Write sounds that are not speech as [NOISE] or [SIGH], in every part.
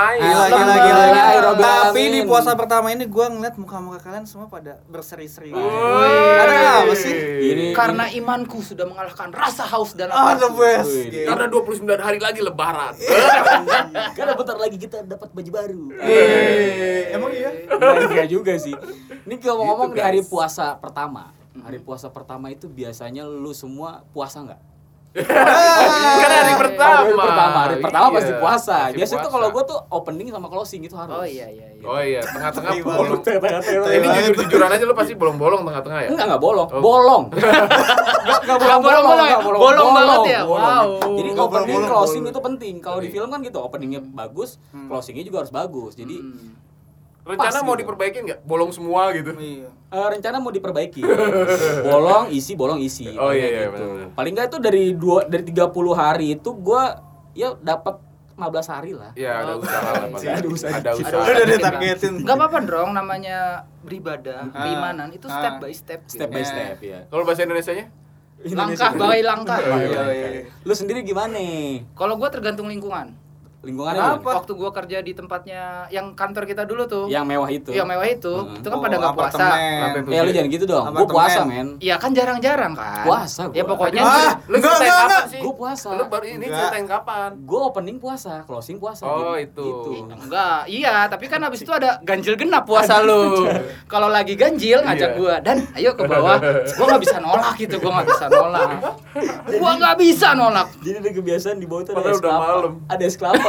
guys. Gila, gila, gila, gila. Tapi di puasa pertama ini gue ngeliat muka-muka kalian semua pada berseri-seri. Ada apa sih? Ini- Karena imanku sudah mengalahkan rasa haus dan Ah, the lapar. best. Wih, Gila. Karena 29 hari lagi lebaran. [LAUGHS] Karena bentar lagi kita dapat baju baru. Emang iya? Enggak, juga sih. Ini kalau ngomong Gitu, di hari puasa pertama. Hari puasa pertama itu biasanya lu semua puasa nggak? Kan hari pertama. Hari pertama, hari pertama Iya, pasti puasa. Biasanya tuh kalau gua tuh opening sama closing itu harus. Oh iya iya iya. Oh iya, tengah-tengah Iya, bolong. Tengah-tengah. Ini jujur-jujuran aja lu pasti bolong-bolong tengah-tengah ya? Enggak, enggak bolong. Oh. Bolong. [LAUGHS] Enggak enggak bolong, bolong, bolong ya? Bolong banget ya? Wow. Jadi opening bolong, closing bolong. itu penting. Kalau di Iya. film kan gitu, openingnya bagus, closingnya juga harus bagus. Jadi Hmm. Rencana Pas mau gitu. diperbaikin nggak? Bolong semua gitu. Iya. eh, rencana mau diperbaiki. [LAUGHS] bolong isi, bolong isi. Oh, iya, iya, gitu. benar-benar. Paling enggak itu dari dua dari 30 hari itu gua ya dapat 15 hari lah. Ya ada usaha lah Pak. [LAUGHS] Ada usaha Ada usaha. Udah ditargetin. Gak apa-apa [LAUGHS] dong namanya beribadah, Ah. keimanan itu Ah. step by step. Step gitu. by Ya. step ya. Kalau bahasa Indonesianya? Langkah by langkah. Iya, iya. Lu sendiri gimana nih? Kalau gua tergantung lingkungan. Lingkungannya Kenapa? gimana? Waktu gua kerja di tempatnya yang kantor kita dulu tuh. Yang mewah itu. yang mewah itu, Hmm. itu kan Oh, pada nggak puasa. Eh lu jangan gitu dong. Gua puasa, men. Iya kan jarang-jarang kan. Puasa Ya gua. pokoknya Ah, Lu Enggak, ceritain enggak, kapan enggak. sih? Gua puasa. Lu baru ini Enggak. ceritain kapan? Gua opening puasa, closing puasa. Oh, Gitu. itu. Gitu. enggak, iya, tapi kan habis itu ada ganjil genap puasa lu. Kalau lagi ganjil ngajak Iya. gua dan ayo ke bawah. Gua nggak bisa nolak gitu, gua nggak bisa nolak. Gua nggak bisa nolak. Jadi ada kebiasaan di bawah itu ada Padahal es udah kelapa. malam. Ada es kelapa.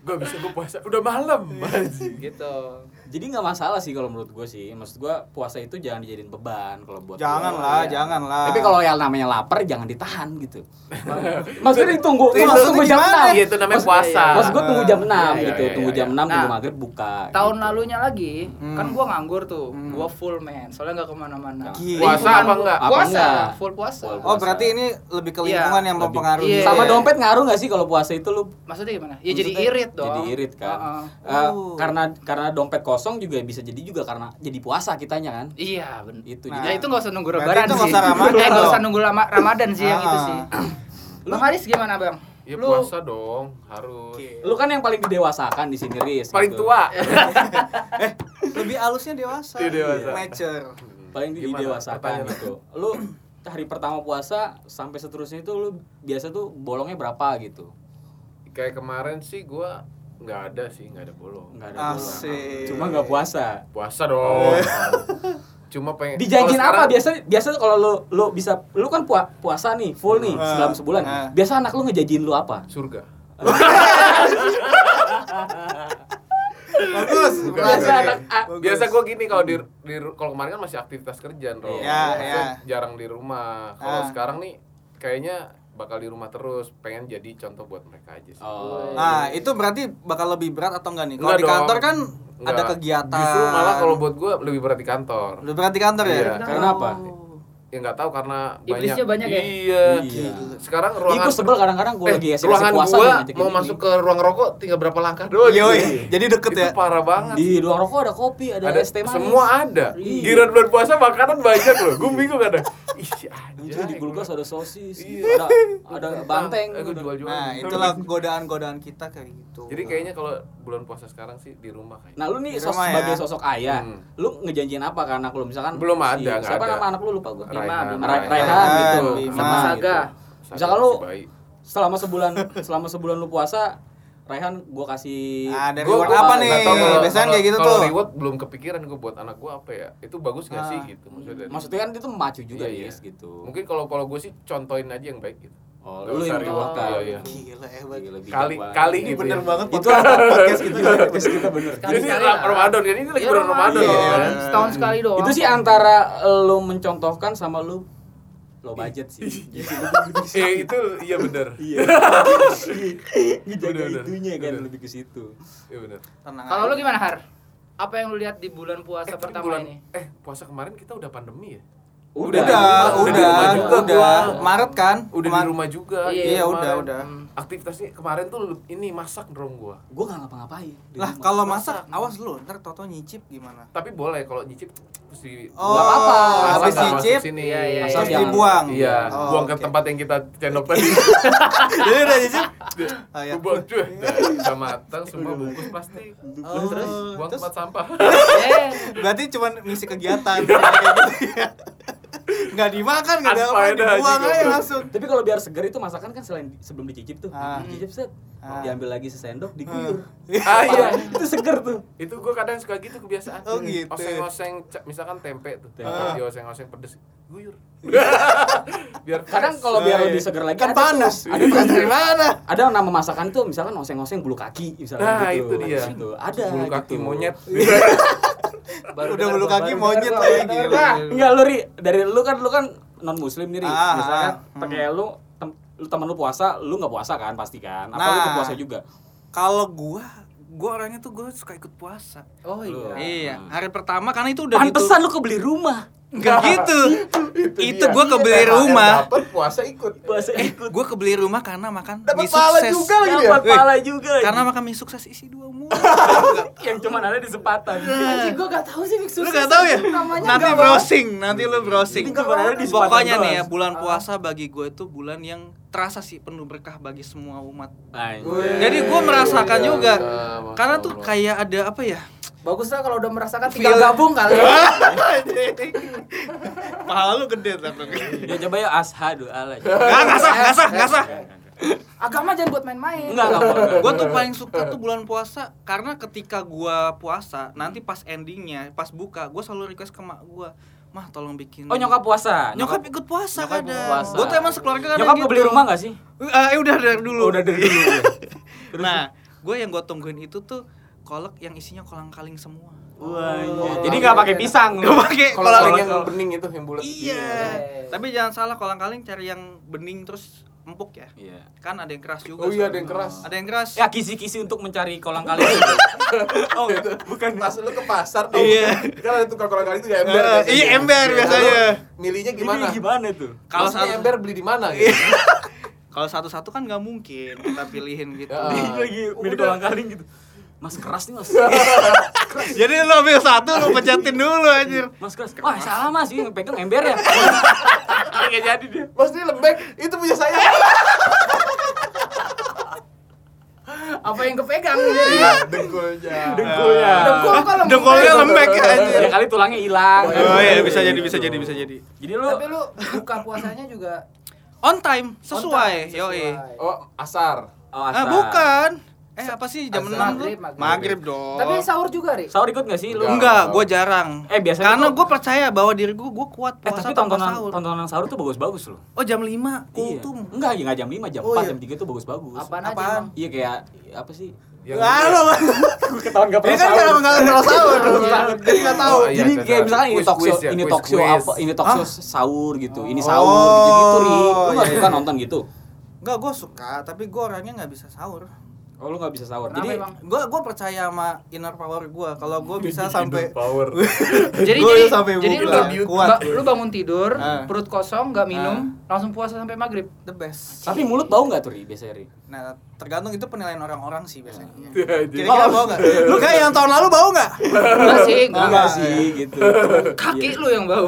Gak bisa gue puasa. Udah malam. Gitu. Jadi nggak masalah sih kalau menurut gue sih. Maksud gue puasa itu jangan dijadiin beban kalau buat Jangan gua. lah, Iya. jangan lah. Tapi kalau yang namanya lapar jangan ditahan gitu. [LAUGHS] Maksudnya ditunggu, Itu itu maksudnya tunggu jam gimana? 6. Iya itu namanya puasa. Maksud gue tunggu jam 6 Iya, gitu, iya, tunggu iya, jam iya. 6 tunggu Nah, maghrib buka. Tahun gitu. lalunya lagi, Hmm. kan gua nganggur tuh. Hmm. Gua full man, soalnya nggak ke mana-mana. Gila. Puasa apa enggak? Puasa, full puasa. Full Oh, berarti ini lebih ke Iya, lingkungan yang mempengaruhi. Iya. Sama ya? dompet ngaruh nggak sih kalau puasa itu lu Maksudnya gimana? Ya jadi irit dong. Jadi irit kan. Heeh. Eh, Oh. karena karena dompet kosong juga bisa jadi juga karena jadi puasa kitanya kan. Iya, benar. Itu Nah, ya itu nggak usah nunggu lebaran itu sih. nggak usah [LAUGHS] Ramadan eh, usah nunggu lama Ramadan sih yang itu Ah. sih. Bang Haris gimana, Bang? Ya Lu puasa dong, harus. Oke. Lu kan yang paling didewasakan di sini Riz. Paling gitu. tua. [LAUGHS] [LAUGHS] Lebih halusnya dewasa. Iya, dewasa. Mature. Paling Gimana? didewasakan gitu. Lu hari pertama puasa sampai seterusnya itu lu biasa tuh bolongnya berapa gitu. Kayak kemarin sih gua nggak ada sih, nggak ada bolong. Enggak ada bolong. Asik. Cuma nggak puasa. Puasa dong. [LAUGHS] Cuma pengen. Dijanjin kalau apa sekarang- biasa biasa kalau lu lu bisa lu kan pua- puasa nih full nih Ah, dalam sebulan. ah. Biasa anak lu ngejanjiin lu apa? Surga. Bagus. Biasa anak ah, Bagus. Biasa gua gini kalau di, di kalau kemarin kan masih aktivitas kerjaan, Bro. Iya, iya. Jarang di rumah. Kalau Ah. sekarang nih kayaknya bakal di rumah terus, pengen jadi contoh buat mereka aja sih. Oh. Nah, itu berarti bakal lebih berat atau enggak nih? Kalau di dong. kantor kan Enggak. ada kegiatan. Justru malah kalau buat gua lebih berat di kantor. Lebih berat di kantor ya? Iya. Karena apa? Ya nggak tahu karena Iblisnya banyak ya? Iya. Iya. Sekarang ruangan gua sebel kadang-kadang gua eh, lagi asik-asik ruangan puasa gua nih mau ini. masuk ke ruang rokok tinggal berapa langkah doang. Gitu. jadi deket itu ya? parah banget. Di ruang rokok ada kopi, ada, ada es teh manis. semua ada. Iya. Giliran bulan puasa makanan banyak loh. Gue bingung kadang. Anjir, aja. di kulkas ada sosis, Iya. ada ada banteng. Eh, gua jual-jual. Nah, itulah godaan-godaan kita kayak gitu. Jadi kayaknya kalau bulan puasa sekarang sih di rumah kayak. Nah, lu nih sos- ya? sebagai sosok ayah, Hmm. lu ngejanjiin apa ke anak lu misalkan Belum si- ada, nggak Siapa ada. nama anak lu lupa gua. Raihan, Bima, Raihan. Raihan, gitu. Bima. Sama Saga. Misalkan lu-. Selama sebulan selama sebulan lu puasa, Raihan gua kasih Nah, dari Gua- reward gua apa nih? tahu kalau- Biasanya kalau- kayak gitu kalau tuh. reward belum kepikiran gue buat anak gue apa ya? Itu bagus nggak Ah. sih gitu maksudnya maksudnya kan itu memacu juga Iya, iya. Yes, gitu. Mungkin kalau kalau gue sih contohin aja yang baik gitu. Oh, lu yang reward. Iya, iya. Gila hebat. Gila, Kali kali Ini gitu. bener ya. banget Itu podcast, podcast kita. podcast kita bener. Sekali- Jadi Sekali Ra- lah. Ramadan kan ini lagi Iya, bulan Ramadan Iya. Setahun sekali doang. Itu sih antara lu mencontohkan sama lu low budget sih. [LAUGHS] [LAUGHS] Eh itu iya bener. Iya. [LAUGHS] Ngejaga itunya kan Bener. lebih ke situ. Iya. Tenang Kalau lu gimana, Har? Apa yang lu lihat di bulan puasa Eh, pertama bulan ini? eh puasa kemarin kita udah pandemi ya? Udah, Udah, Udah udah, di juga udah. gua. Maret kan? Udah di Kemar- rumah juga. Iya, kemarin. udah, udah. Aktivitasnya kemarin tuh ini masak dong gua. Gua nggak ngapa-ngapain. di Lah, kalau masak, awas lu, ntar Toto nyicip gimana? Tapi boleh kalau nyicip mesti Oh, Nggak apa-apa. habis Masak nggak nyicip, sini. Iya, iya, iya. Dibuang. Iya, Oh, buang ke oke. tempat yang kita cendok tadi. [LAUGHS] Jadi udah nyicip? [LAUGHS] Oh, iya. Buang cuy. Nah, Udah matang semua bungkus plastik. Oh, Terus buang tempat sampah. [LAUGHS] Eh, berarti cuma misi kegiatan kayak. Nggak dimakan, nggak ada apa, dibuang aja langsung. Tapi kalau biar seger itu masakan kan selain sebelum dicicip tuh, Ah. dicicip set, Ah. diambil lagi sesendok, diguyur. Ah iya. itu seger tuh. itu gua kadang suka gitu kebiasaan Oh, gitu. oseng-oseng misalkan tempe tuh Tempe. tempe di oseng-oseng pedes guyur [LAUGHS] biar Kadang kalau biar Oh, lebih iya. seger lagi kan panas. Ada Panas dari mana? ada nama masakan tuh misalkan oseng-oseng bulu kaki misalkan Nah, gitu. itu dia. Ada bulu kaki gitu. monyet [LAUGHS] baru Udah bulu kaki monyet lagi gila. dengar. Enggak lu Ri, dari lu kan lu kan non muslim nih Ri. Ah, Misalkan ah, pakai lu tem- lu temen lu puasa, lu nggak puasa kan pasti kan? Apa lu Nah. ikut puasa juga? Kalau gua, gua orangnya tuh gua suka ikut puasa. Oh Lu. iya. Iya, hari pertama karena itu udah Pantesan lu kebeli rumah. Enggak gitu. itu dia. gua kebeli rumah. dapet puasa ikut Puasa ikut. Gua kebeli rumah karena makan Dapat mie pahala sukses. juga lagi dia. Dapat Wih, pala juga. Karena makan mie sukses isi dua mulu. [LAUGHS] yang cuman ada di sepatan. Anjing gua gak tahu sih lu Sukses. gak tahu ya? Namanya Nanti browsing, nanti lu browsing. Itu cuma Pokoknya nih ya, bulan puasa bagi gue itu bulan yang terasa sih penuh berkah bagi semua umat. Jadi gua merasakan Iya, juga. Masya Karena tuh kayak ada apa ya? Bagus lah kalau udah merasakan tinggal Feel- gabung kali. [LAUGHS] Pahala lu gede tapi. Ya coba ya ashadu ala. Enggak, enggak sah, enggak sah, enggak sah. Agama jangan buat main-main. Enggak, enggak. Gue tuh paling suka tuh bulan puasa karena ketika gua puasa nanti pas endingnya pas buka gue selalu request ke mak gue mah tolong bikin Oh nyokap puasa. nyokap ikut puasa Nyokap kadang puasa. gue tuh emang sekeluarga kadang Nyokap gitu. mau beli rumah gak sih? Eh, udah dari dulu Oh, udah dari dulu. [LAUGHS] nah gue yang gue tungguin itu tuh kolak yang isinya kolang kaling semua Wah, Oh, jadi nggak pakai pisang. Gak pakai kalau kolang yang bening itu yang bulat iya Iya. tapi jangan salah kolang kaling cari yang bening terus empuk ya Iya. kan ada yang keras juga oh iya ada yang keras ada yang keras Ya kisi-kisi untuk mencari kolang kaling. [LAUGHS] oh, bukan. pas lu ke pasar tuh Iya. kan ada tukang kolang kaling itu ya ember biasanya. iya, ember biasanya. milihnya gimana Ini gimana tuh? Kalau satu- ember beli di mana gitu [LAUGHS] kalau satu-satu kan nggak mungkin kita pilihin gitu Ya. Lagi milih Udah. kolang kaling gitu. Mas keras nih mas. [LAUGHS] jadi lo ambil satu lo pecatin dulu anjir Mas keras. Wah salah mas, ini pegang ember ya. [LAUGHS] Gak jadi dia. Mas ini lembek, itu punya saya. [LAUGHS] Apa yang kepegang jadi? Dengkulnya. Dengkulnya. Dengkul kok lembek? dengkulnya lembek ya anjir Ya kali tulangnya hilang. oh iya bisa jadi bisa jadi bisa jadi Jadi lu Tapi lu buka puasanya juga on time on sesuai time, yoi sesuai. Oh, asar. Oh, ah asal. bukan eh apa sih jam Azan. 6 Maghrib, lu maghrib. maghrib dong Tapi sahur juga, Ri? Sahur ikut gak sih lu? Enggak. gue jarang Eh, biasanya karena gue percaya bahwa diri gue gue kuat Eh puasa tapi tanpa tontonan sahur tontonan sahur tuh bagus-bagus loh. oh jam 5 Iya. kultum Enggak, ya enggak jam 5, jam Oh, 4, iya. jam 3 tuh bagus-bagus. Apaan, Apaan? Iya kayak apa sih? Yang Ah, lo Gue ketahuan gak Ini kan nggak nggak nggak sahur, [LAUGHS] jadi nggak tahu. Oh, iya, Jadi iya, kayak iya. misalnya ini Quiz, talk show, quiz ya, ini quiz, talk show quiz. apa, ini talk show Hah? sahur gitu, ini Oh, sahur gitu-gitu ri. Lu iya, gak iya. suka nonton gitu? Enggak, gue suka, tapi gue orangnya nggak bisa sahur. Oh lu gak bisa sahur. Kenapa Jadi emang? Gue gue percaya sama inner power gue. Kalau gue [LAUGHS] bisa sampai power. [LAUGHS] [LAUGHS] Jadi Gua jadi sampai jadi lu, buka, kuat. ba- lu bangun tidur, Ah. perut kosong, nggak minum, langsung puasa sampai maghrib. the best. tapi mulut bau gak tuh ri biasanya ri? Nah, tergantung itu penilaian orang-orang sih biasanya. Jadi- Kira-kira bau nggak? Lu kayak yang tahun lalu bau nggak? Enggak sih, enggak. Enggak iya. sih gitu. Kaki Iya. lu yang bau.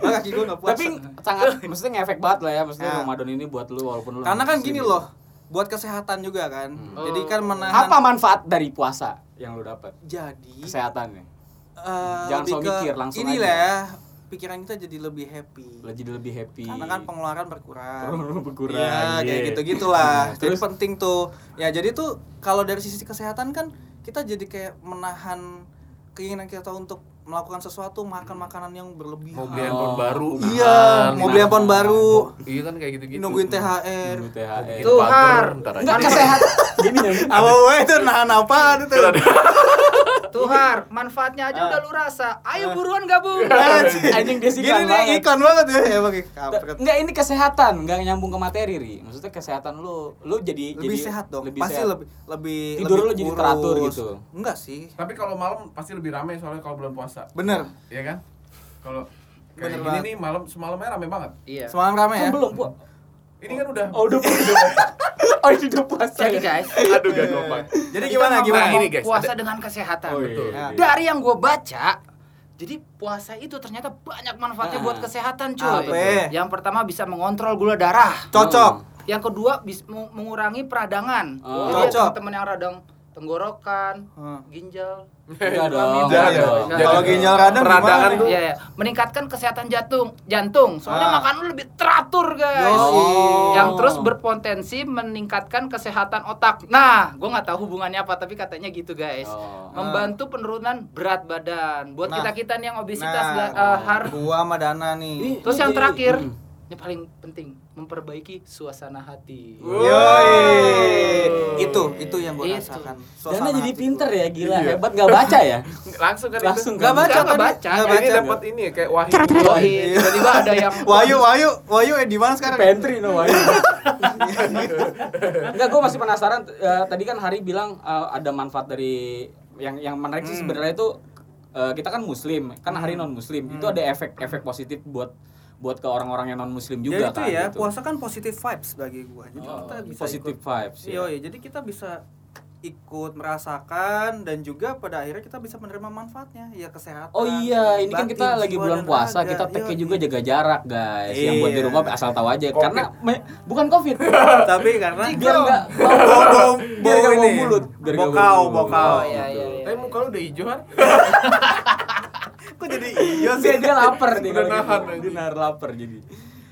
Kaki gue nggak puasa. Tapi sangat maksudnya ngefek banget lah ya maksudnya Nah. Ramadan ini buat lu walaupun lu karena kan gini loh, buat kesehatan juga kan. Hmm. Jadi kan menahan. Apa manfaat dari puasa yang lu dapat? Jadi Kesehatannya. eh, Jangan so mikir, langsung ini aja. lah ya, pikiran kita jadi lebih happy. Jadi lebih happy. Karena kan pengeluaran berkurang. [LAUGHS] berkurang. Iya, kayak iya. gitu-gitulah. [LAUGHS] Jadi terus? penting tuh. Ya, jadi tuh kalau dari sisi kesehatan kan kita jadi kayak menahan keinginan kita untuk melakukan sesuatu makan makanan yang berlebihan. Mau beli handphone Oh. baru. Iya, mau beli handphone baru. Iya kan kayak gitu-gitu. Nungguin THR. Nunggu THR. Tuh, Har. Enggak kesehatan. Gini ya. Apa itu nahan apaan itu? Tuh Har, manfaatnya aja udah lu rasa. Ayo buruan gabung. Anjing dia sih Gini nih iklan banget ya, ya. Enggak ini kesehatan, enggak nyambung ke materi, Ri. Maksudnya kesehatan lu, lu jadi Lebih jadi sehat dong. lebih Pasti sehat. lebih lebih Tidur lebih lu jadi teratur gitu. Enggak sih. Tapi kalau malam pasti lebih ramai soalnya kalau bulan puasa. Bener. Iya kan? Kalau Kayak Bener gini banget. nih malam semalamnya rame banget. Iya. Semalam rame ya? Kan belum, Bu. Ini kan udah Oh, udah puasa. [LAUGHS] oh, ini udah puasa. Jadi ya? guys, aduh gak kompak. Jadi gimana gimana? Ini, guys, Puasa ada- dengan kesehatan. Oh, iya, Betul. iya. Dari yang gue baca, jadi puasa itu ternyata banyak manfaatnya Ah. buat kesehatan cuy. Apa? Yang pertama bisa mengontrol gula darah. Cocok. Yang kedua bisa meng- mengurangi peradangan. Oh. Jadi Cocok. teman-teman yang radang tenggorokan, Hmm. ginjal. Enggak dong. Kalau ginjal radang Peradangan tuh. Iya, iya. meningkatkan kesehatan jantung. Jantung. Soalnya Ah. makan lu lebih teratur, guys. Yoi. Yang terus berpotensi meningkatkan kesehatan otak. Nah, gua nggak tahu hubungannya apa, tapi katanya gitu, guys. Oh. Membantu penurunan berat badan. Buat Nah. kita-kita nih yang obesitas Nah, ga- eh, har gua sama Dana nih. Terus yang terakhir, Hmm. ini paling penting, memperbaiki suasana hati. Yoi. Itu itu yang Itu. rasakan. Dana Suasana jadi hati. pinter ya, gila. Iya. Hebat nggak baca ya? [LAUGHS] Langsung kan Langsung itu. Nggak baca Nggak tadi. baca. Ini baca. dapat ini ya kayak wahyu. Wahid, tiba-tiba ada yang [LAUGHS] Wahyu, Wahyu, Wahyu eh di mana sekarang? Pantry no why. Enggak, [LAUGHS] gue masih penasaran. Eh, tadi kan Hari bilang eh, ada manfaat dari yang yang menarik sih Hmm. sebenarnya itu eh, kita kan muslim, kan Hari non muslim. Itu ada efek-efek positif buat buat ke orang-orang yang non muslim juga Jadi itu kan. ya, gitu. puasa kan positive vibes bagi gua. Jadi Oh, kita bisa positive ikut. vibes ya. Yoi, jadi kita bisa ikut merasakan dan juga pada akhirnya kita bisa menerima manfaatnya ya kesehatan. Oh iya, ini kan batin, kita lagi bulan puasa, raga. kita take Yoi. juga jaga jarak, guys. Yang buat di Iya. rumah asal tahu aja Covid. karena me- bukan Covid. [LAUGHS] Tapi karena biar enggak [LAUGHS] bau bau biar bau nggak bau ini. mulut, biar nggak bau Bokau, mulut. bokau. Oh iya iya iya. Tapi muka lu udah hijau kan? [LAUGHS] Kok jadi iya dia, sih? dia lapar nih Udah kalau gitu. nahan, dia anjing. nahan lapar jadi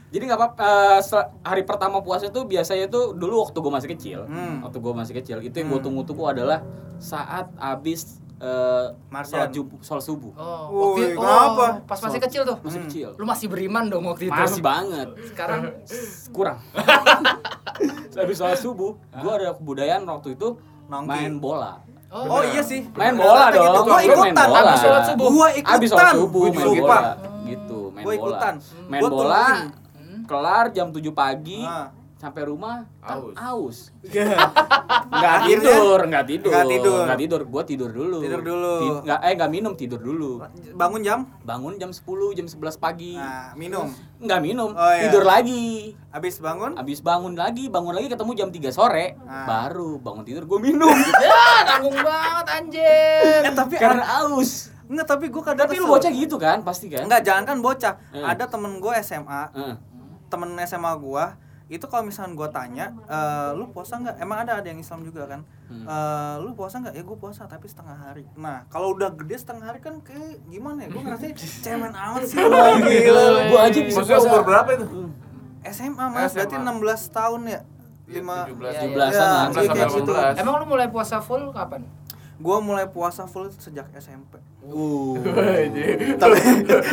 jadi nggak apa eh, sel- hari pertama puasa itu biasanya tuh dulu waktu gue masih kecil Hmm. waktu gue masih kecil itu yang gue Hmm. tunggu-tunggu adalah saat abis eh, Marjan. sholat subuh, sholat subuh. Oh, waktu oh, kenapa? pas masih kecil tuh. masih kecil Lu masih beriman dong waktu itu. masih banget Sekarang [LAUGHS] kurang [LAUGHS] habis sholat subuh gue ada kebudayaan waktu itu Nongki. main bola Oh iya sih. main bola Gitu. dong Gua Gua ikutan main bola. abis sholat subuh. Gua ikutan. abis sholat subuh Gua main bola gitu main Gua bola ikutan. main Gua bola kelar jam 7 pagi Ah. Sampai rumah kan Aus. [LAUGHS] nggak tidur nggak tidur Nggak tidur. nggak tidur gua tidur dulu Tidur dulu. Nggak eh nggak minum tidur dulu Bangun jam? bangun jam 10 jam 11 pagi Nah, minum. nggak minum Oh, iya. tidur lagi Habis bangun? Abis bangun lagi, bangun lagi ketemu jam 3 sore, Ah. baru bangun tidur gue minum. [LAUGHS] ya tanggung banget anjir. Eh tapi Karena aus. enggak tapi gua kadang Tapi lu bocah gitu kan, pasti kan? Enggak, jangan kan bocah. Eh. Ada temen gue SMA, Heeh. temen SMA gua itu kalau misalkan gua tanya, eh, lu puasa nggak? Emang ada ada yang Islam juga kan? Hmm. Eh, lu puasa nggak? Ya gua puasa tapi setengah hari. Nah, kalau udah gede setengah hari kan kayak gimana ya? Gua ngerasa [LAUGHS] cemen amat sih. Gila. Gua aja bisa Maksudnya puasa. umur berapa itu? SMA mas, berarti SMA. 16 tahun ya. Iya, Lima 17. Iya, 17-an Ya, lah. iya, kayak gitu. 18. Emang lu mulai puasa full kapan? Gua mulai puasa full sejak SMP. Uh. [LAUGHS] tapi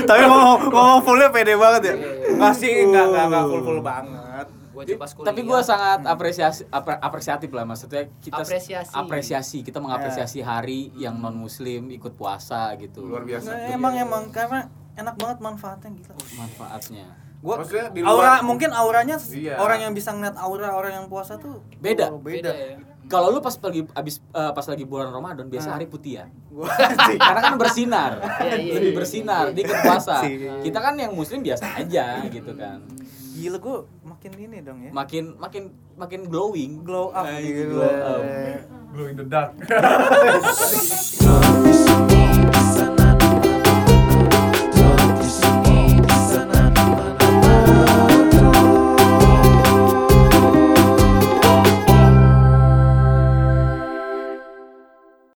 tapi ngomong ngomong fullnya pede banget ya. Enggak sih, enggak enggak enggak Uh. full full banget. Gua pas kuliah. Tapi gue sangat apresiasi apre- apresiatif lah maksudnya kita Apresiasi. apresiasi kita mengapresiasi hari yang non muslim ikut puasa gitu. Luar biasa. Nggak, emang emang karena enak banget manfaatnya gila. Manfaatnya. Gua Maksudnya di aura luar- mungkin auranya Iya. orang yang bisa ngeliat aura orang yang puasa tuh Beda. oh, beda beda. ya. Kalau lu pas lagi abis eh, pas lagi bulan Ramadan biasa Ah. hari putih ya. Gua Karena kan bersinar. [LAUGHS] Iya, iya, Lebih iya. bersinar di puasa. Kita kan yang muslim biasa aja gitu kan. gila gua makin ini dong ya. Makin makin makin glowing. Glow up Nah, gitu. glow up. Glow in the dark. [LAUGHS]